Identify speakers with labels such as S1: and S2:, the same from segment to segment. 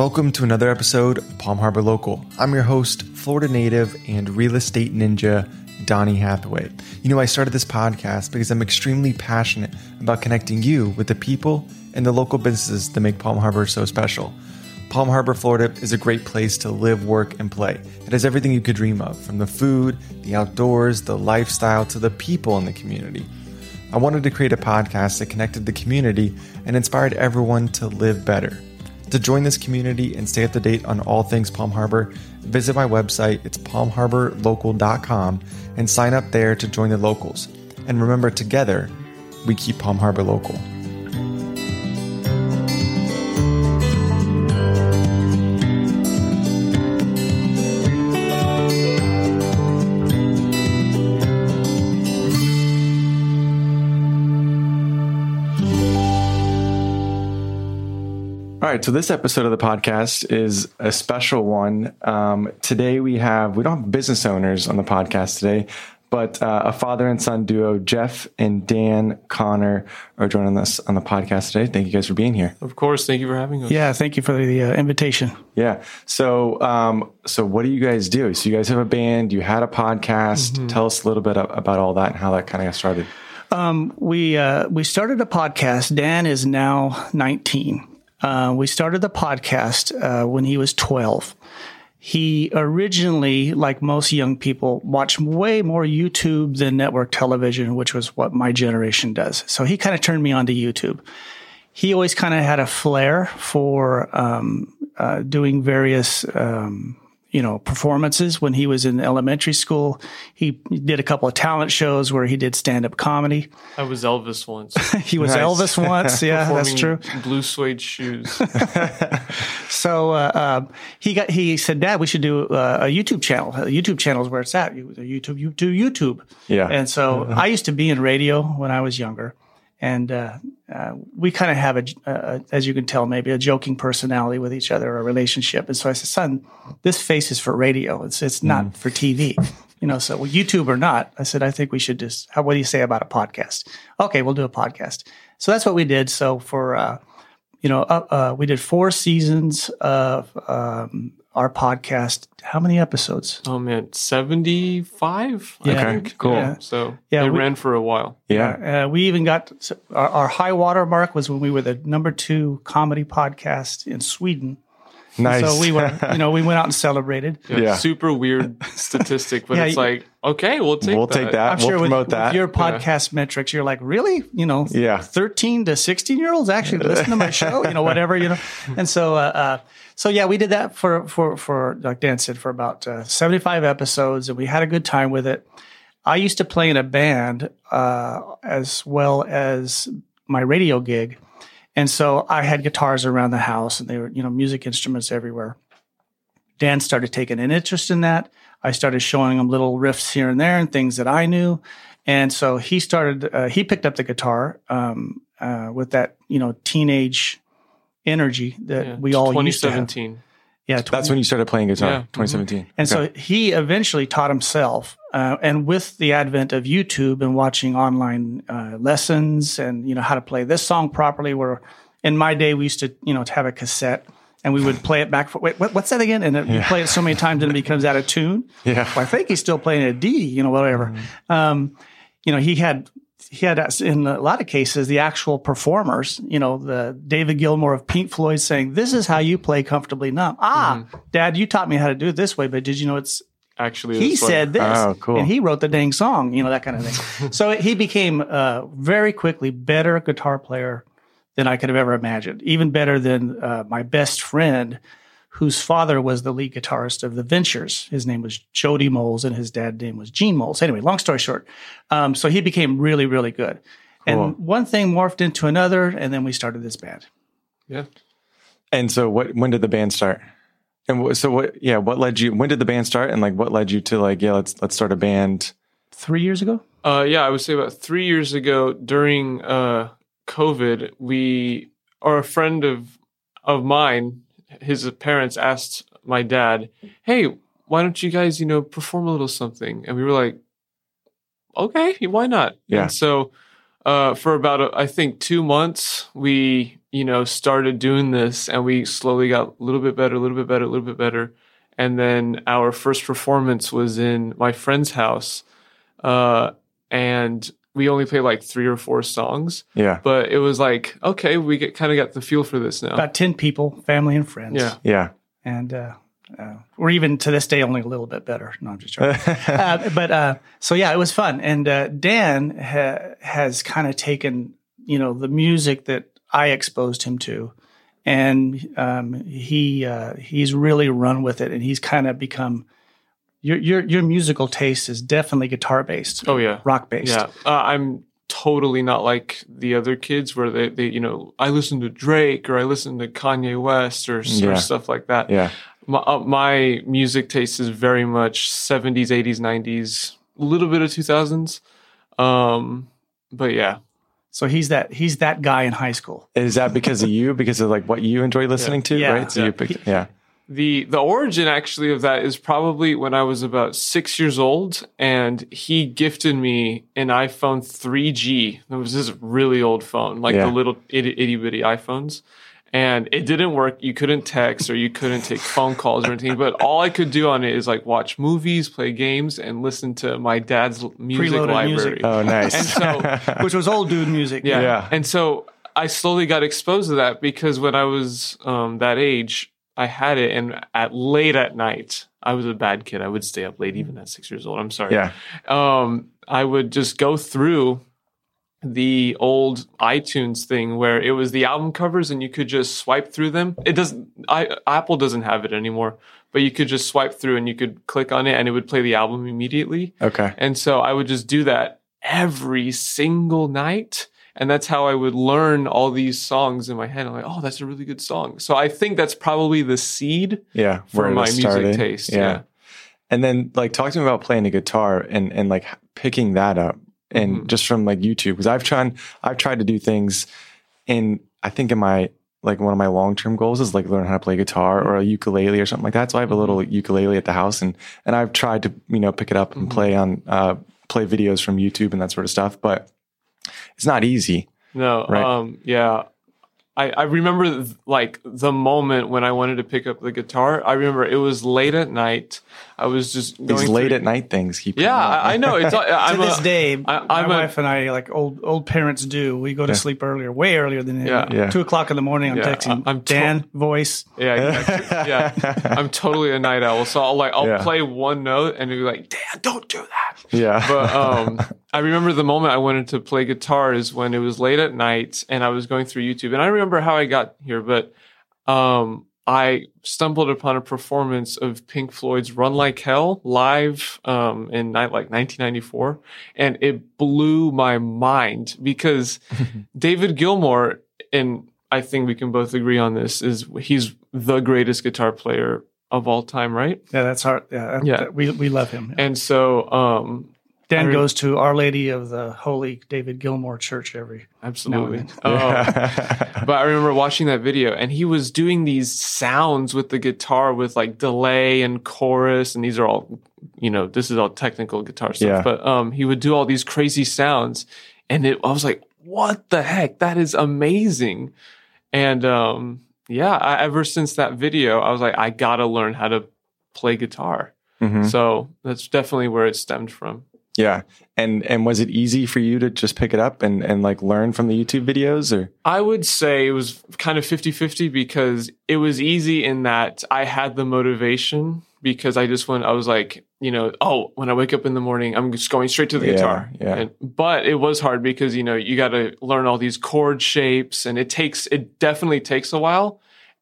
S1: Welcome to another episode of Palm Harbor Local. I'm your host, Florida native and real estate ninja, Donnie Hathaway. You know, I started this podcast because I'm extremely passionate about connecting you with the people and the local businesses that make Palm Harbor so special. Palm Harbor, Florida is a great place to live, work, and play. It has everything you could dream of from the food, the outdoors, the lifestyle, to the people in the community. I wanted to create a podcast that connected the community and inspired everyone to live better. To join this community and stay up to date on all things Palm Harbor, visit my website, it's palmharborlocal.com, and sign up there to join the locals. And remember, together, we keep Palm Harbor local. Right, so this episode of the podcast is a special one. Um, today we have we don't have business owners on the podcast today, but uh, a father and son duo, Jeff and Dan Connor, are joining us on the podcast today. Thank you guys for being here.
S2: Of course, thank you for having us.
S3: Yeah, thank you for the uh, invitation.
S1: Yeah. So, um, so what do you guys do? So you guys have a band. You had a podcast. Tell us a little bit about all that and how that kind of got started.
S3: Um, we uh, we started a podcast. Dan is now 19. Uh, we started the podcast uh, when he was 12. He originally, like most young people, watched way more YouTube than network television, which was what my generation does. So he kind of turned me on to YouTube. He always kind of had a flair for um, uh, doing various, um, you know, performances. When he was in elementary school, he did a couple of talent shows where he did stand-up comedy.
S2: I was Elvis once.
S3: He was
S1: Nice.
S3: Elvis once. Yeah, that's true.
S2: Blue suede shoes.
S3: So uh, uh, he got he said, Dad, we should do uh, a YouTube channel. A YouTube channel is where it's at. You, YouTube, you do YouTube.
S1: Yeah.
S3: And so I used to be in radio when I was younger, and uh, uh, we kind of have a, uh, as you can tell, maybe a joking personality with each other, a relationship. And so I said, Son, this face is for radio. It's it's not for TV. You know, so well, YouTube or not, I said, I think we should just. How, what do you say about a podcast? Okay, we'll do a podcast. So that's what we did. So for uh, you know, uh, uh, we did four seasons of um, our podcast. How many episodes?
S2: oh man, seventy five.
S3: Yeah.
S1: Okay, cool.
S2: Yeah, so
S3: Yeah,
S2: it
S3: we-
S2: ran for a while.
S1: Yeah.
S3: Uh, we even got our, our high water mark was when we were the number two comedy podcast in Sweden.
S1: Nice.
S3: So we were, you know, we went out and celebrated.
S2: Yeah,
S1: Yeah.
S2: super weird statistic, but
S3: Yeah,
S2: it's like okay, we'll take
S1: we'll
S2: that.
S1: take that.
S3: I'm
S1: we'll
S3: sure
S1: promote
S3: with
S1: that.
S3: your podcast metrics, you're like, really? You know,
S1: Yeah.
S3: 13 to 16 year olds actually listen to my show, you know, whatever, you know. And so, uh, uh, so yeah, we did that for, for, for, like Dan said, for about uh, 75 episodes and we had a good time with it. I used to play in a band, uh, as well as my radio gig. And so I had guitars around the house and they were, you know, music instruments everywhere. Dan started taking an interest in that. I started showing him little riffs here and there and things that I knew. And so he started, uh, he picked up the guitar um, uh, with that, you know, teenage energy that
S2: Yeah,
S3: we all used to have.
S2: 2017.
S3: Yeah,
S1: That's when you started playing guitar,
S2: Yeah. Mhm.
S1: 2017.
S3: and
S1: Okay.
S3: so he eventually taught himself. Uh, and with the advent of YouTube and watching online uh, lessons and, you know, how to play this song properly, where in my day we used to, you know, to have a cassette and we would play it back. For, wait, what, what's that again? And it, you play it so many times and it becomes out of tune.
S1: Yeah.
S3: Well, I think he's still playing a D, you know, whatever. Um, you know, he had he had in a lot of cases the actual performers, you know, the David Gilmour of Pink Floyd saying, "This is how you play comfortably numb." Ah, Dad, you taught me how to do it this way, but did you know it's
S2: Actually,
S3: he said this,
S1: Oh, cool.
S3: and he wrote the dang song, you know, that kind of thing. so he became uh, very quickly better guitar player than I could have ever imagined. Even better than uh, my best friend, whose father was the lead guitarist of the Ventures. His name was Jody Moles, and his dad's name was Gene Moles. Anyway, long story short, um, so he became really, really good.
S1: Cool.
S3: And one thing morphed into another, and then we started this band.
S2: yeah.
S1: And so, what? When did the band start? And so, what? Yeah, what led you? When did the band start? And like, what led you to like, yeah, let's let's start a band.
S3: Three years ago.
S2: Uh, yeah, I would say about three years ago during uh, COVID, we or a friend of of mine, his parents asked my dad, "Hey, why don't you guys, you know, perform a little something?" And we were like, "Okay, why not?"
S1: Yeah.
S2: And so, uh, for about uh, I think two months, we you know, started doing this and we slowly got a little bit better, a little bit better, a little bit better. And then our first performance was in my friend's house. Uh, and we only played like three or four songs,
S1: Yeah.
S2: but it was like, okay, we get kind of got the feel for this now.
S3: About 10 people, family and friends.
S2: Yeah.
S1: Yeah.
S3: And, uh, uh, we're even to this day only a little bit better. No, I'm just joking. uh, but uh, so yeah, it was fun. And uh, Dan ha- has kind of taken you know the music that I exposed him to, and um, he uh, he's really run with it, and he's kind of become your your your musical taste is definitely guitar based,
S2: Oh, yeah.
S3: rock based.
S2: Yeah, uh, I'm totally not like the other kids where they, they, you know, I listen to Drake or I listen to Kanye West or, s- or stuff like that.
S1: Yeah.
S2: My, uh, my music taste is very much 70s, 80s, 90s, a little bit of 2000s. Um, but yeah,
S3: So he's that he's that guy in high school.
S1: Is that because of you? Because of like what you enjoy listening to,
S3: Yeah.
S1: right? So
S2: Yeah.
S1: you picked, yeah.
S2: the the origin actually of that is probably when I was about six years old, and he gifted me an iPhone 3G. It was this really old phone, like
S1: Yeah.
S2: the little itty, itty bitty iPhones. And it didn't work. You couldn't text or you couldn't take phone calls or anything. But all I could do on it is like watch movies, play games, and listen to my dad's l- music
S3: Preloaded
S2: library.
S3: music.
S1: Oh, nice.
S2: And so
S3: which was old dude music.
S2: yeah.
S1: Yeah.
S2: And so I slowly got exposed to that because when I was um, that age, I had it, and at late at night, I was a bad kid. I would stay up late even at six years old. I'm sorry.
S1: yeah.
S2: Um, I would just go through the old iTunes thing where it was the album covers and you could just swipe through them. It doesn't. I Apple doesn't have it anymore, but you could just swipe through and you could click on it and it would play the album immediately.
S1: Okay.
S2: And so I would just do that every single night. And that's how I would learn all these songs in my head. I'm like, oh, that's a really good song. So I think that's probably the seed
S1: Yeah.
S2: for my music taste. Yeah.
S1: And then like talk to me about playing the guitar and and like picking that up and
S2: Mhm.
S1: just from like YouTube because I've tried I've tried to do things and I think in my like one of my long term goals is like learn how to play guitar or a ukulele or something like that. So I have a little ukulele at the house and and I've tried to you know pick it up and
S2: Mhm.
S1: play on uh play videos from YouTube and that sort of stuff, but it's not easy.
S2: No,
S1: Right.
S2: um, yeah. I, I remember th- like the moment when I wanted to pick up the guitar. I remember it was late at night. I was just going
S1: These late
S2: through-
S1: at night things keep.
S2: Yeah. I, I know. It's
S3: to
S2: I'm
S3: this
S2: a,
S3: day,
S2: I-
S3: my
S2: I'm a-
S3: wife and I, like old old parents do, we go to
S1: Yeah.
S3: sleep earlier, way earlier than
S2: Yeah.
S1: Yeah.
S3: two o'clock in the morning. I'm
S2: Yeah,
S3: texting
S2: I- I'm to-
S3: Dan voice.
S2: Yeah, exactly. yeah. I'm totally a night owl. So I'll like I'll
S1: Yeah.
S2: play one note and be like, "Dan, don't do that."
S1: yeah.
S2: But um, I remember the moment I wanted to play guitar is when it was late at night and I was going through YouTube. And I remember how I got here, but um, I stumbled upon a performance of Pink Floyd's "Run Like Hell" live um, in like 1994, and it blew my mind because David Gilmour, and I think we can both agree on this, is he's the greatest guitar player of all time, right?
S3: Yeah, that's hard. Yeah,
S2: Yeah.
S3: we we love him.
S2: And so, um,
S3: Dan goes to Our Lady of the Holy David Gilmour Church every.
S2: absolutely. Um, but I remember watching that video, and he was doing these sounds with the guitar with like delay and chorus, and these are all, you know, this is all technical guitar stuff.
S1: Yeah.
S2: But um, he would do all these crazy sounds, and it, I was like, "What the heck? That is amazing!" And um, yeah, I, ever since that video, I was like, I gotta learn how to play guitar.
S1: Mhm.
S2: So that's definitely where it stemmed from.
S1: Yeah. And and was it easy for you to just pick it up and and like learn from the YouTube videos or
S2: I would say it was kind of 50 50 because it was easy in that I had the motivation because I just went, I was like, you know, oh, when I wake up in the morning, I'm just going straight to the
S1: Yeah,
S2: guitar.
S1: yeah.
S2: And, but it was hard because, you know, you got to learn all these chord shapes and it takes, it definitely takes a while.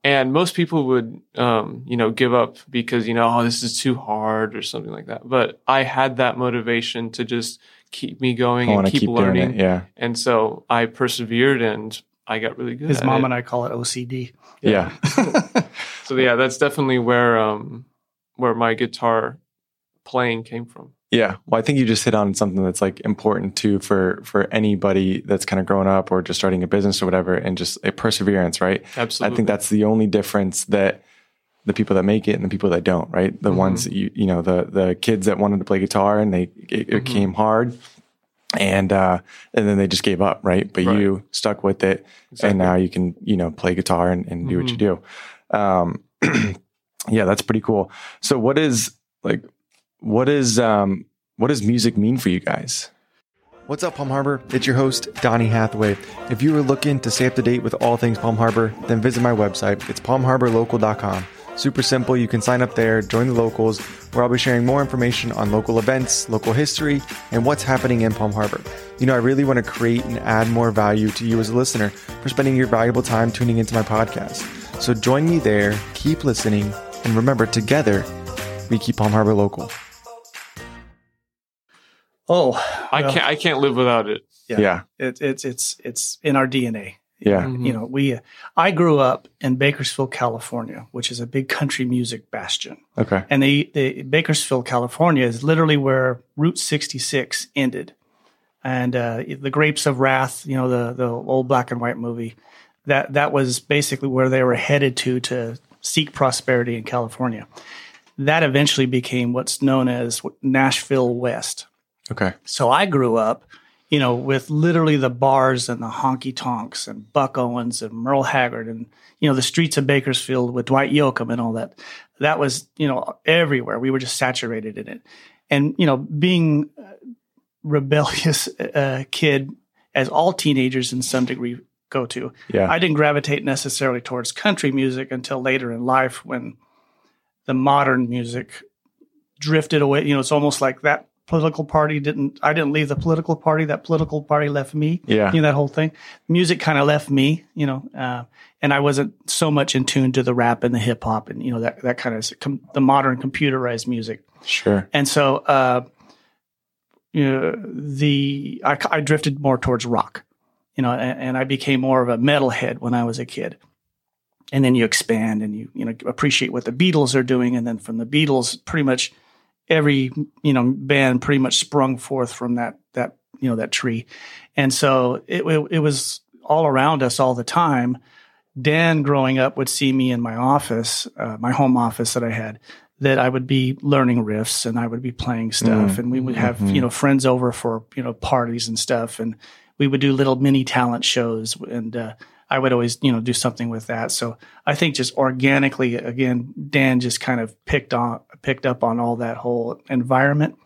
S2: And most people would, um, you know, give up because, you know, oh, this is too hard or something like that. But I had that motivation to just keep me going
S1: I
S2: and keep,
S1: keep
S2: learning.
S1: it? Yeah.
S2: And so I persevered and I got really good.
S3: His
S2: at
S3: mom
S2: it.
S3: and I call it OCD.
S1: Yeah.
S2: So yeah, that's definitely where um where my guitar playing came from.
S1: Yeah. Well, I think you just hit on something that's like important too for for anybody that's kind of growing up or just starting a business or whatever and just a perseverance, right?
S2: Absolutely.
S1: I think that's the only difference that the people that make it and the people that don't, right? The
S2: Mhm.
S1: ones that you you know, the the kids that wanted to play guitar and they it, it
S2: Mhm.
S1: came hard and uh, and then they just gave up, right? But
S2: Right.
S1: you stuck with it,
S2: Exactly.
S1: and now you can you know play guitar and, and do what you
S2: Mm-hmm.
S1: do. Um, yeah, that's pretty cool. So, what is like, what is um, what does music mean for you guys? What's up, Palm Harbor? It's your host, Donnie Hathaway. If you are looking to stay up to date with all things Palm Harbor, then visit my website. It's palmharborlocal.com. Super simple. You can sign up there, join the locals, where I'll be sharing more information on local events, local history, and what's happening in Palm Harbor. You know, I really want to create and add more value to you as a listener for spending your valuable time tuning into my podcast. So join me there, keep listening, and remember, together, we keep Palm Harbor local.
S3: Oh,
S2: I can't. I can't live without it.
S3: Yeah.
S1: Yeah.
S3: It, it's it's it's in our DNA.
S1: Yeah.
S2: Mhm.
S3: You know, we I grew up in Bakersfield, California, which is a big country music bastion.
S1: Okay.
S3: And the, the Bakersfield, California is literally where Route 66 ended. And uh, the Grapes of Wrath, you know, the the old black and white movie, that that was basically where they were headed to to seek prosperity in California. That eventually became what's known as Nashville West.
S1: Okay.
S3: So I grew up, you know, with literally the bars and the honky tonks and Buck Owens and Merle Haggard and, you know, the streets of Bakersfield with Dwight Yoakam and all that. That was, you know, everywhere. We were just saturated in it. And, you know, being a rebellious uh, kid, as all teenagers in some degree go to,
S1: Yeah.
S3: I didn't gravitate necessarily towards country music until later in life when the modern music drifted away. You know, it's almost like that political party didn't, I didn't leave the political party. That political party left me.
S1: Yeah.
S3: You know, that whole thing. Music kind of left me, you know, uh, and I wasn't so much in tune to the rap and the hip hop and, you know, that, that kind of com- the modern computerized music.
S1: Sure.
S3: And so, uh, you know, the I, I drifted more towards rock, you know, and, and I became more of a metalhead when I was a kid. And then you expand and you you know appreciate what the Beatles are doing, and then from the Beatles, pretty much every you know band pretty much sprung forth from that that you know that tree, and so it it, it was all around us all the time. Dan, growing up, would see me in my office, uh, my home office that I had, that I would be learning riffs and I would be playing stuff, and we would have you know friends over for you know parties and stuff, and we would do little mini talent shows, and uh, I would always you know do something with that. So I think just organically, again, Dan just kind of picked on picked up on all that whole environment.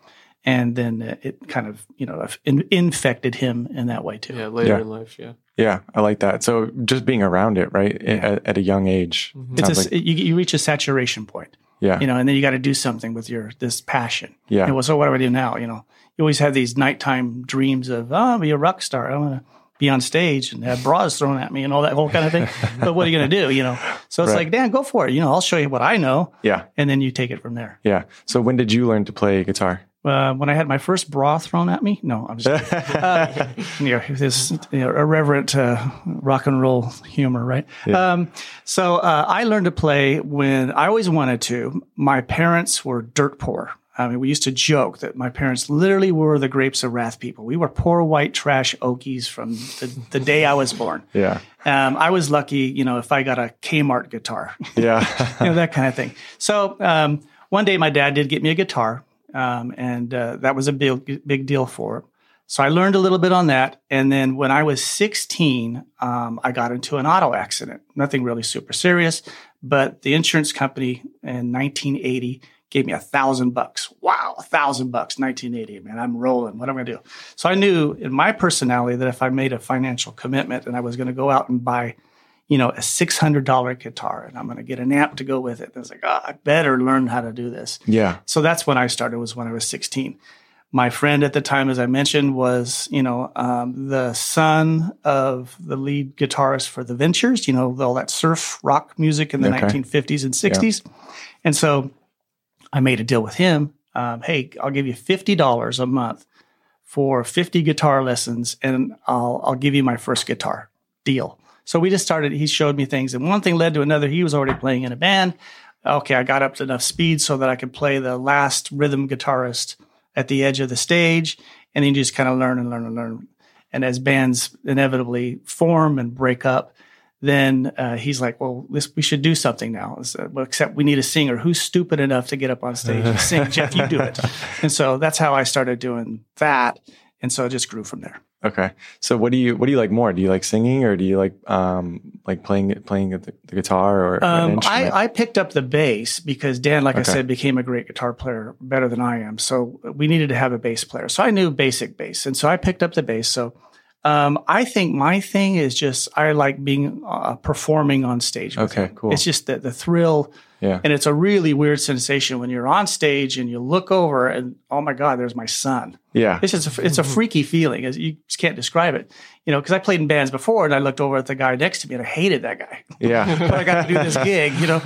S3: And then it kind of, you know, infected him in that way too.
S2: Yeah, later
S1: Yeah.
S2: in life. Yeah.
S1: Yeah, I like that. So just being around it, right, at, at a young age.
S2: Mm-hmm.
S3: It's a,
S1: like-
S3: you, you reach a saturation point.
S1: yeah,
S3: you know, and then you got to do something with your this passion.
S1: Yeah.
S3: And well, so what do I do now? You know, you always have these nighttime dreams of, oh, I'll be a rock star. I want to be on stage and have bras thrown at me and all that whole kind of thing. but what are you going to do? You know, so it's
S1: Right.
S3: like, Dan, go for it. You know, I'll show you what I know,
S1: yeah,
S3: and then you take it from there.
S1: yeah. So when did you learn to play guitar?
S3: Uh, when I had my first bra thrown at me, no, I'm just uh, you know, this you know, irreverent uh, rock and roll humor, right? Yeah. Um, so uh, I learned to play when I always wanted to. My parents were dirt poor. I mean, we used to joke that my parents literally were the grapes of wrath people. We were poor white trash Okies from the, the day I was born.
S1: Yeah,
S3: Um, I was lucky, you know, if I got a Kmart guitar
S1: yeah,
S3: you know that kind of thing. So um, one day, my dad did get me a guitar, um, and uh, that was a big big deal for him. So I learned a little bit on that, and then when I was 16, um, I got into an auto accident. Nothing really super serious, but the insurance company in 1980 gave me a thousand bucks. Wow, a thousand bucks, 1980. Man, I'm rolling. What am I gonna do? So I knew in my personality that if I made a financial commitment and I was going to go out and buy you know, a $600 guitar and I'm going to get an amp to go with it. And I was like, oh, I better learn how to do this.
S1: yeah,
S3: So that's when I started was when I was 16. My friend at the time, as I mentioned, was, you know, um, the son of the lead guitarist for the Ventures, you know, all that surf rock music in the
S1: Okay.
S3: 1950s and 60s. And so I made a deal with him. Um, hey, I'll give you $50 a month for 50 guitar lessons and I'll, I'll give you my first guitar deal. So we just started, he showed me things and one thing led to another. He was already playing in a band. Okay, I got up to enough speed so that I could play the last rhythm guitarist at the edge of the stage. And then you just kind of learn and learn and learn. And as bands inevitably form and break up, then uh, he's like, "Well, this we should do something now." Said, well, except we need a singer. Who's stupid enough to get up on stage and sing? Jeff, you do it. And so that's how I started doing that. and so it just grew from there.
S1: Okay. So what do you what do you like more? Do you like singing or do you like um like playing playing the, the guitar or
S3: Um, I? I picked up the bass because Dan, like I said, became a great guitar player, better than I am. So we needed to have a bass player. So I knew basic bass, and so I picked up the bass. So um, I think my thing is just I like being uh, performing on stage.
S1: Okay,
S3: him.
S1: cool.
S3: It's just the, the thrill,
S1: yeah.
S3: and it's a really weird sensation when you're on stage and you look over and oh my God, there's my son.
S1: Yeah.
S3: It's just a, it's a freaky feeling. It's- You just can't describe it. You know, because I played in bands before, and I looked over at the guy next to me, and I hated that guy
S1: Yeah.
S3: but I got to do this gig. You know,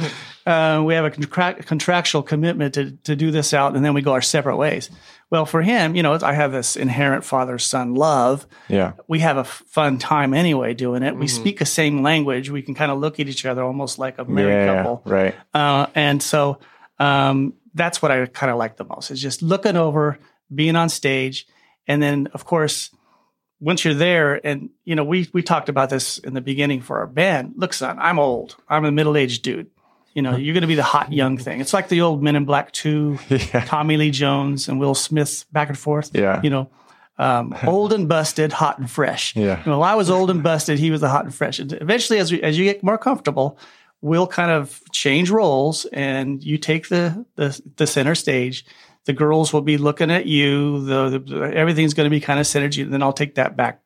S3: uh, we have a contract, contractual commitment to to do this out, and then we go our separate ways. Well, for him, you know, I have this inherent father son love.
S1: Yeah.
S3: We have a f- fun time anyway doing it. We speak the same language. We can kind of look at each other almost like a married
S1: Yeah.
S3: couple.
S1: Right.
S3: Uh, and so um, that's what I kind of like the most is just looking over, being on stage, and then of course, once you're there, and you know, we we talked about this in the beginning for our band. Look, son, I'm old. I'm a middle aged dude. You know, you're going to be the hot young thing. It's like the old Men in Black Two,
S1: Yeah.
S3: Tommy Lee Jones and Will Smith back and forth.
S1: Yeah.
S3: You know, um, old and busted, hot and fresh.
S1: Yeah.
S3: Well, I was old and busted. He was the hot and fresh. And eventually, as we, as you get more comfortable, we'll kind of change roles, and you take the the, the center stage. The girls will be looking at you. The, the everything's going to be kind of centered. You, then I'll take that back,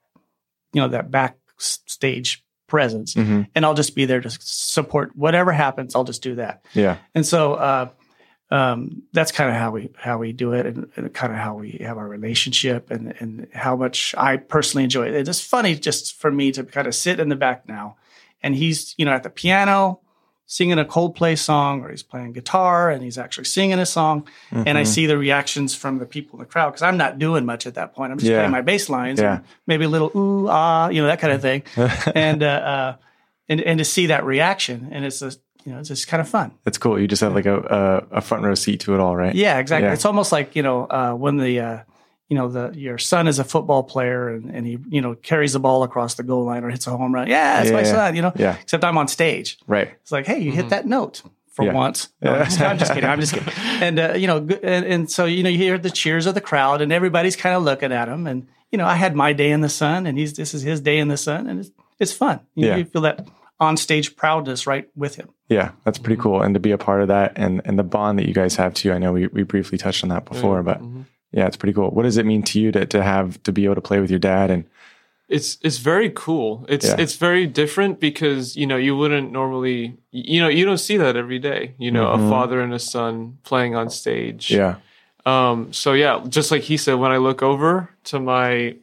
S3: you know, that back stage presence,
S1: Mhm.
S3: and I'll just be there to support whatever happens. I'll just do that.
S1: Yeah.
S3: And so uh, um, that's kind of how we how we do it, and, and kind of how we have our relationship, and and how much I personally enjoy it. It's funny just for me to kind of sit in the back now, and he's you know at the piano singing a Coldplay song, or he's playing guitar and he's actually singing a song, and
S1: Mm-hmm.
S3: I see the reactions from the people in the crowd because I'm not doing much at that point. I'm just
S1: Yeah.
S3: playing my bass lines,
S1: Yeah.
S3: and maybe a little ooh ah, you know that kind of thing, and uh, uh, and and to see that reaction, and it's just you know it's just kind of fun.
S1: That's cool. You just have like a, a, a front row seat to it all, right?
S3: Yeah, exactly.
S1: Yeah.
S3: It's almost like you know uh, when the uh, you know the your son is a football player and, and he you know carries the ball across the goal line or hits a home run. Yeah, it's my
S1: Yeah.
S3: son. You know.
S1: Yeah.
S3: Except I'm on stage.
S1: Right.
S3: It's like, hey, you hit that note for
S1: Yeah.
S3: once. No, I'm, just, I'm just kidding. I'm just kidding. And uh, you know, and, and so you know, you hear the cheers of the crowd, and everybody's kind of looking at him. And you know, I had my day in the sun, and he's this is his day in the sun, and it's it's fun. You, know,
S1: Yeah.
S3: you feel that on stage proudness right with him.
S1: Yeah, that's pretty
S3: Mm-hmm.
S1: cool. And to be a part of that and, and the bond that you guys have too. I know we, we briefly touched on that before, but
S3: Mm-hmm.
S1: Yeah, it's pretty cool. What does it mean to you to, to have to be able to play with your dad and
S2: it's it's very cool. It's
S1: Yeah.
S2: it's very different because you know you wouldn't normally you know you don't see that every day. You know, a father and a son playing on stage.
S1: Mm-hmm. yeah.
S2: Um. So yeah, just like he said, when I look over to my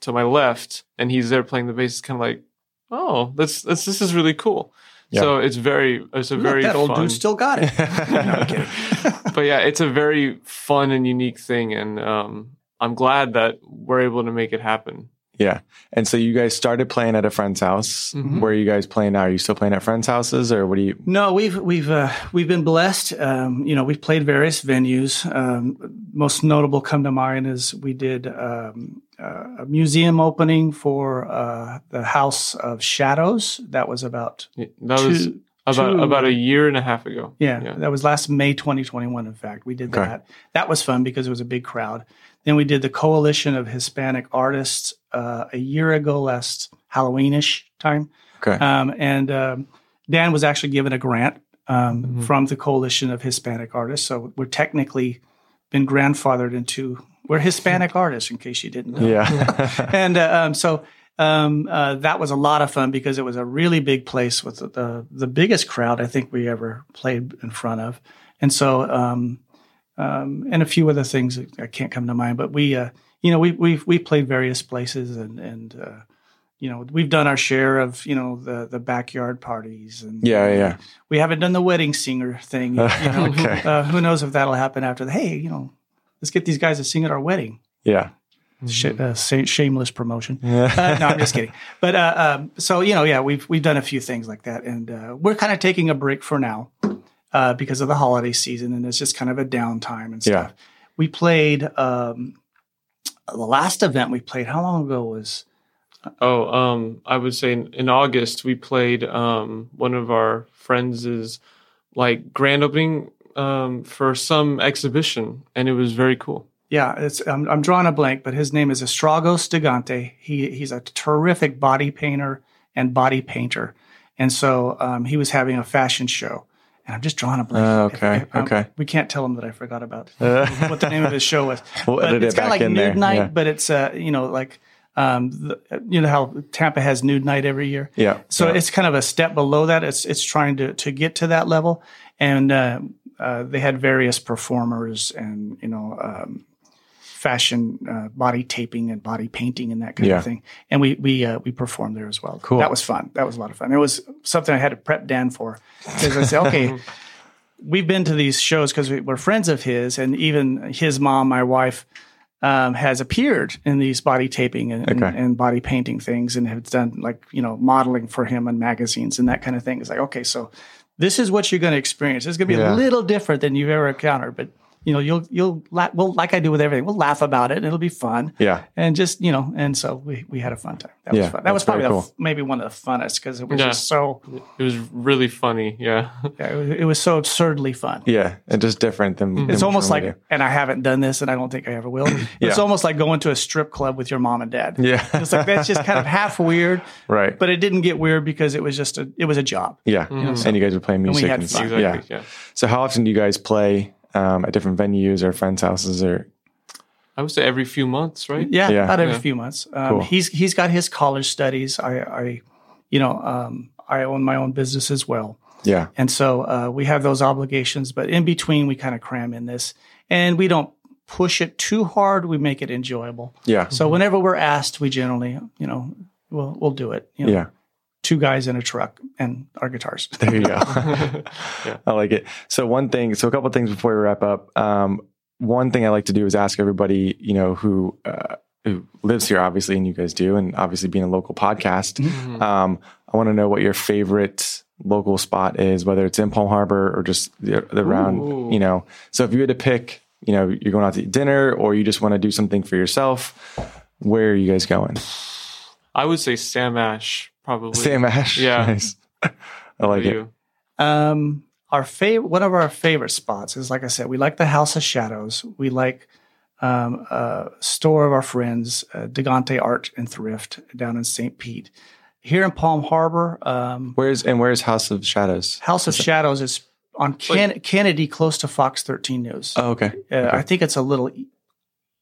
S2: to my left and he's there playing the bass, it's kind of like, oh, that's that's this is really cool.
S1: Yeah.
S2: So it's very it's a very
S3: that old
S2: fun,
S3: dude still got it. no, I'm kidding.
S2: but yeah, it's a very fun and unique thing, and um, I'm glad that we're able to make it happen.
S1: Yeah. And so you guys started playing at a friend's house.
S3: Mm-hmm.
S1: Where are you guys playing now? Are you still playing at friends' houses or what do you
S3: No, we've we've uh, we've been blessed. Um, you know, we've played various venues. Um, most notable come to mind is we did um, uh, a museum opening for uh, the House of Shadows. That was about
S2: Yeah, That was
S3: two.
S2: About
S3: two-
S2: about a year and a half ago.
S3: Yeah, that was last May 2021. In fact, we did
S1: Okay.
S3: that. That was fun because it was a big crowd. Then we did the Coalition of Hispanic Artists uh, a year ago, last Halloweenish time.
S1: Okay.
S3: Um, and um, Dan was actually given a grant um,
S2: Mm-hmm.
S3: from the Coalition of Hispanic Artists. So we're technically been grandfathered into we're Hispanic artists, in case you didn't know.
S1: Yeah.
S3: And uh, um, so um, uh, that was a lot of fun because it was a really big place with the the, the biggest crowd I think we ever played in front of. And so um, um, and a few other things that I can't come to mind, but we uh, you know we we we played various places and and. Uh, you know, we've done our share of, you know, the the backyard parties, and
S1: Yeah, yeah.
S3: we haven't done the wedding singer thing. You know,
S1: Okay.
S3: uh, who knows if that'll happen after the hey, you know, let's get these guys to sing at our wedding.
S1: yeah.
S3: Sh- uh, sa- shameless promotion. Uh, no, I'm just kidding. But uh, um, so you know, yeah, we've we've done a few things like that, and uh, we're kind of taking a break for now uh, because of the holiday season, and it's just kind of a downtime and stuff.
S1: Yeah.
S3: We played um, the last event we played. How long ago was?
S2: Oh, um, I would say in, in August we played um, one of our friends' like grand opening um, for some exhibition, and it was very cool.
S3: Yeah, it's I'm, I'm drawing a blank, but his name is Estragos Digante. He he's a terrific body painter and body painter, and so um, he was having a fashion show. And I'm just drawing a blank.
S1: Uh, okay,
S3: If- if- um,
S1: okay.
S3: We can't tell him that I forgot about what the name of his show was.
S1: We'll
S3: but
S1: edit
S3: it's
S1: it
S3: kind of
S1: back
S3: like
S1: in
S3: Nude
S1: there,
S3: Night,
S1: yeah.
S3: but it's uh, you know like um, the, you know how Tampa has Nude Nite every year.
S1: Yeah,
S3: So
S1: yeah.
S3: it's kind of a step below that. It's it's trying to to get to that level, and uh, uh, they had various performers and you know um, fashion uh, body taping and body painting and that kind
S1: Yeah.
S3: of thing. And we we uh, we performed there as well.
S1: Cool.
S3: That was fun. That was a lot of fun. It was something I had to prep Dan for because I said, okay. We've been to these shows because we, we're friends of his, and even his mom, my wife, um, has appeared in these body taping and, and,
S1: Okay.
S3: and body painting things and have done like, you know, modeling for him in magazines and that kind of thing. It's like, okay, so this is what you're going to experience. It's going to be
S1: Yeah.
S3: a little different than you've ever encountered, but you know, you'll, you'll, la- well, like I do with everything, we'll laugh about it and it'll be fun.
S1: Yeah.
S3: And just, you know, and so we, we had a fun time. That
S1: Yeah,
S3: was fun. That was probably the,
S1: cool.
S3: f- maybe one of the funnest because it was
S2: Yeah.
S3: just so,
S2: It was really funny. Yeah.
S3: yeah, it, was, it was so absurdly fun.
S1: Yeah, and just different than. Mm-hmm. than
S3: It's almost like,
S1: normally
S3: and I haven't done this, and I don't think I ever will. It's almost like going to a strip club with your mom and dad.
S1: Yeah,
S3: It's like that's just kind of half weird,
S1: right.
S3: but it didn't get weird because it was just a it was a job.
S1: yeah, mm-hmm. and you guys were playing music
S3: we had
S1: and
S3: fun.
S1: stuff.
S2: Exactly.
S1: Yeah.
S2: Yeah.
S1: So how often do you guys play um, at different venues or friends' houses or?
S2: I would say every few months, right?
S3: Yeah,
S1: Yeah.
S3: about every
S2: Yeah.
S3: few months. Um,
S1: Cool.
S3: He's he's got his college studies. I, I you know, um, I own my own business as well,
S1: Yeah,
S3: and so uh, we have those obligations. But in between, we kind of cram in this, and we don't push it too hard. We make it enjoyable.
S1: yeah,
S3: So whenever we're asked, we generally, you know, we'll we'll do it. You know,
S1: yeah.
S3: Two guys in a truck and our guitars.
S1: There you go. I like it. So one thing, so a couple things before we wrap up. Um, one thing I like to do is ask everybody, you know, who uh, who lives here, obviously, and you guys do, and obviously being a local podcast. Um, I want to know what your favorite local spot is, whether it's in Palm Harbor or just the, the around,
S2: Ooh.
S1: you know. So if you had to pick, you know, you're going out to eat dinner or you just want to do something for yourself, where are you guys going?
S2: I would say Sam Ash, probably.
S1: Sam Ash.
S2: Yeah.
S1: Nice. I like it.
S2: you.
S3: Um, our favorite, one of our favorite spots is, like I said, we like the House of Shadows. We like um, a store of our friends, uh, Digante Art and Thrift down in St. Pete. Here in Palm Harbor, um,
S1: Where's and where's House of Shadows?
S3: House of Shadows is on Ken- Kennedy, close to Fox 13 News.
S1: Oh, okay.
S3: Uh, I think it's a little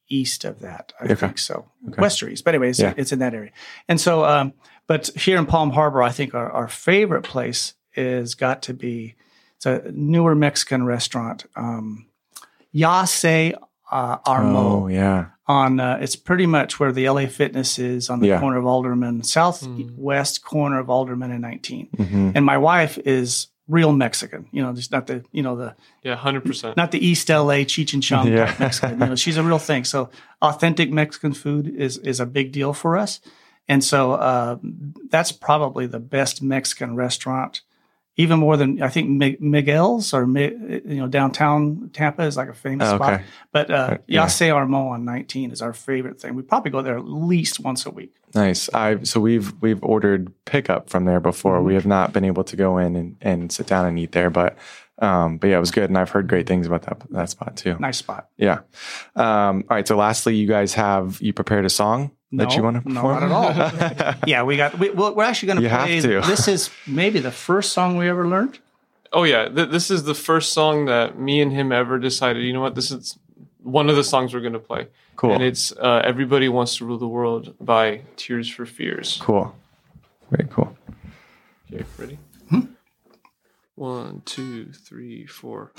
S3: east of that. I
S1: Okay.
S3: think so, west or east. But anyways,
S1: Yeah.
S3: it's in that area. And so, um, but here in Palm Harbor, I think our, our favorite place is got to be it's a newer Mexican restaurant, um, Yase uh, Armo.
S1: Oh yeah.
S3: On uh, it's pretty much where the LA Fitness is on the
S1: Yeah.
S3: corner of Alderman, southwest corner of Alderman and 19.
S1: Mhm.
S3: And my wife is real Mexican. You know, just not the you know the
S2: Yeah, hundred percent.
S3: not the East LA Cheech and Chong
S1: Yeah.
S3: Mexican. You know, she's a real thing. So authentic Mexican food is is a big deal for us, and so uh, that's probably the best Mexican restaurant. Even more than I think Miguel's or you know downtown Tampa is like a famous
S1: Oh,
S3: spot.
S1: okay.
S3: But uh,
S1: yeah.
S3: Yase Armo on 19 is our favorite thing. We probably go there at least once a week.
S1: Nice. I so we've we've ordered pickup from there before.
S3: Mm-hmm.
S1: We have not been able to go in and, and sit down and eat there, but um, but yeah, it was good, and I've heard great things about that that spot too.
S3: Nice spot.
S1: Yeah. Um, all right. So lastly, you guys have you prepared a song that you want to
S3: no,
S1: perform?
S3: not at all. yeah, we got. We, we're actually going
S1: You
S3: to
S1: have
S3: play.
S1: to.
S3: This is maybe the first song we ever learned.
S2: Oh yeah, Th- this is the first song that me and him ever decided. You know what? This is one of the songs we're gonna play.
S1: Cool.
S2: And it's uh, "Everybody Wants to Rule the World" by Tears for Fears.
S1: Cool. Very cool.
S2: Okay, ready? One, two, three, four.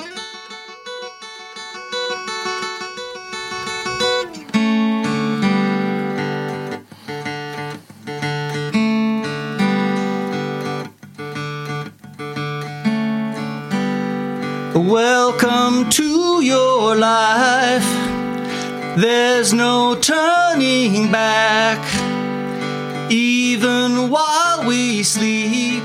S3: Welcome to your life. There's no turning back. Even while we sleep,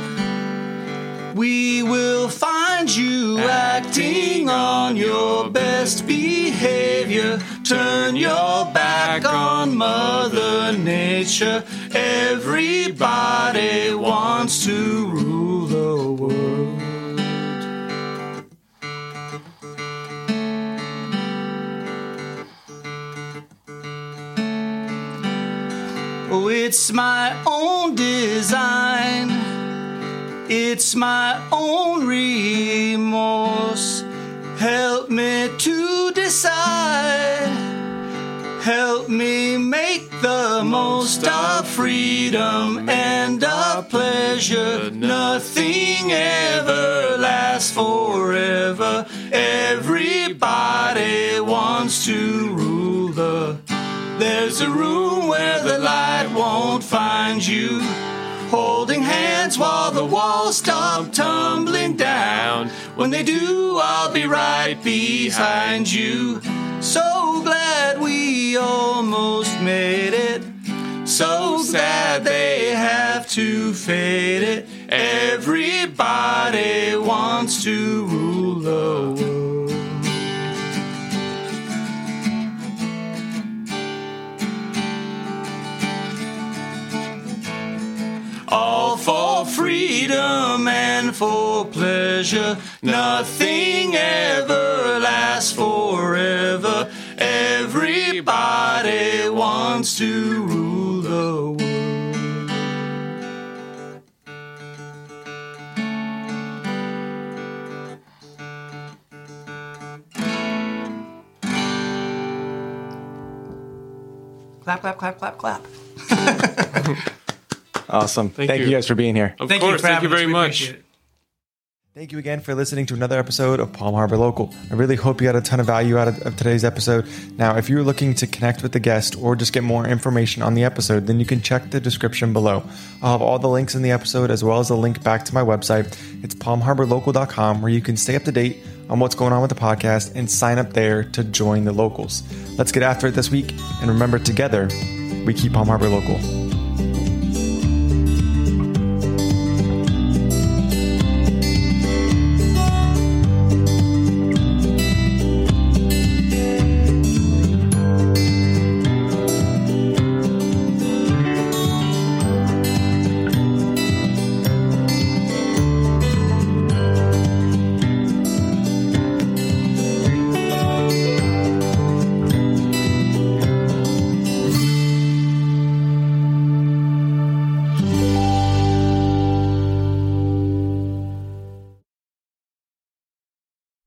S3: we will find you acting on your best behavior. Turn your back on Mother Nature. Everybody wants to my own design. It's my own remorse. Help me to decide. Help me make the most of freedom and of pleasure. Nothing ever lasts forever. Everybody wants to rule the. There's a room you. Holding hands while the walls stop tumbling down. When they do, I'll be right behind you. So glad we almost made it. So sad they have to fade it. Everybody wants to rule the world. Pleasure. Nothing ever lasts forever. Everybody wants to rule the world. Clap, clap, clap, clap, clap.
S1: Awesome. Thank,
S2: you.
S1: you. guys for being here.
S2: Of
S3: Thank
S2: course.
S3: you
S2: thank you very
S3: We
S2: much.
S1: Thank you again for listening to another episode of Palm Harbor Local. I really hope you got a ton of value out of, of today's episode. Now, if you're looking to connect with the guest or just get more information on the episode, then you can check the description below. I'll have all the links in the episode as well as a link back to my website. It's palmharborlocal.com where you can stay up to date on what's going on with the podcast and sign up there to join the locals. Let's get after it this week. And remember, together, we keep Palm Harbor local.